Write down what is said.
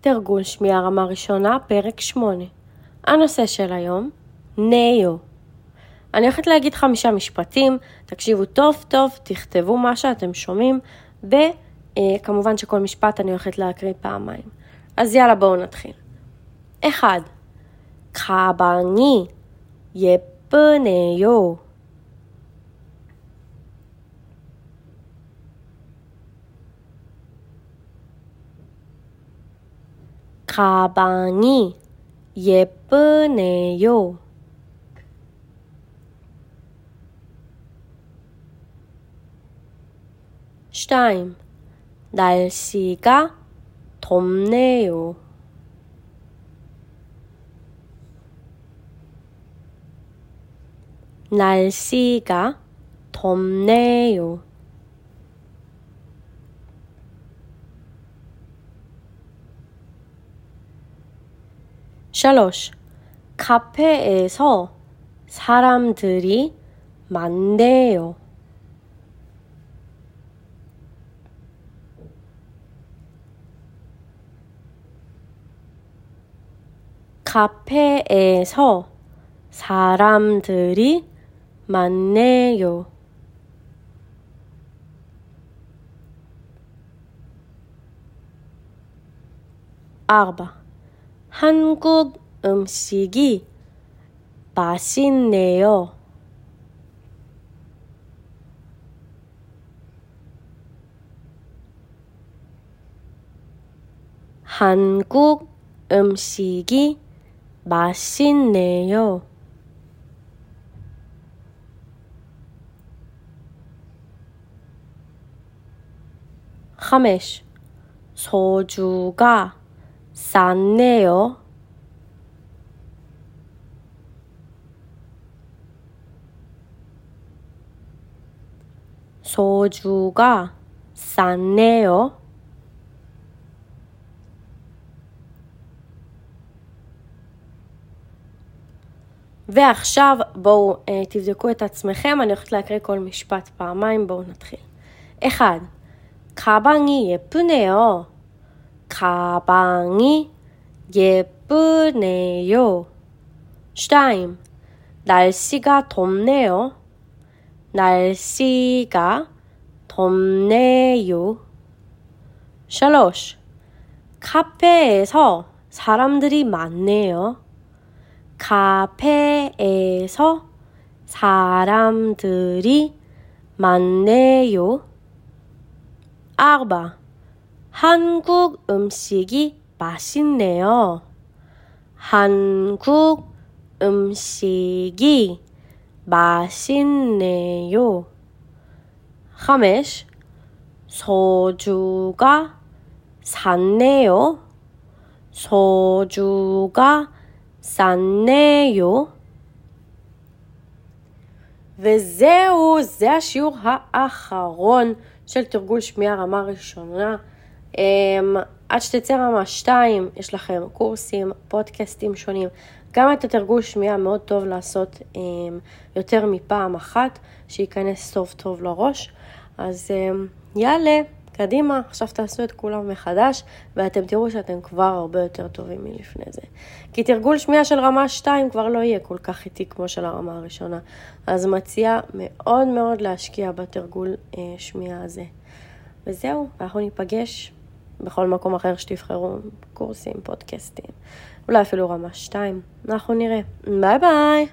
תרגול שמיעה רמה ראשונה, פרק 8. הנושא של היום, ניו. אני הולכת להגיד חמישה משפטים, תקשיבו טוב טוב, תכתבו מה שאתם שומעים, וכמובן שכל משפט אני הולכת להקריא פעמיים. אז יאללה, בואו נתחיל. 1. 가방이 예쁘네요. 슈타임 날씨가 덥네요. 날씨가 덥네요. 샬롯 카페에서 사람들이 많대요. 카페에서 사람들이 많네요. 아바 한국 음식이 맛있네요. 한국 음식이 맛있네요. 5. 소주가 쌌네요. 소주가 쌌네요. ועכשיו בואו תבדקו את עצמכם, אני הולכת להקריא כל משפט פעמיים, בואו נתחיל. אחד, 가방이 예쁘네요. 가방이 예쁘네요. 2. 날씨가 덥네요. 날씨가 덥네요. 3. 카페에서 사람들이 많네요. 카페에서 사람들이 많네요. 4. 한국 음식이 맛있네요. 한국 음식이 맛있네요. 5. 소주가 샀네요. 소주가 쌌네요. וזהו, זה השיעור האחרון של תרגול שמיעה רמה ראשונה. Um, עד שתצא רמה 2, יש לכם קורסים, פודקאסטים שונים. גם את התרגול שמיעה מאוד טוב לעשות um, יותר מפעם אחת, שייכנס טוב טוב לראש. אז um, יאללה, קדימה, עכשיו תעשו את כולם מחדש, ואתם תראו שאתם כבר הרבה יותר טובים מלפני זה. כי תרגול שמיעה של רמה 2 כבר לא יהיה כל כך איטי כמו של הרמה הראשונה. אז מציעה מאוד מאוד להשקיע בתרגול uh, שמיעה הזה. וזהו, אנחנו ניפגש בכל מקום אחר שתבחרו, קורסים, פודקאסטים, אולי אפילו רמה 2. אנחנו נראה. ביי ביי!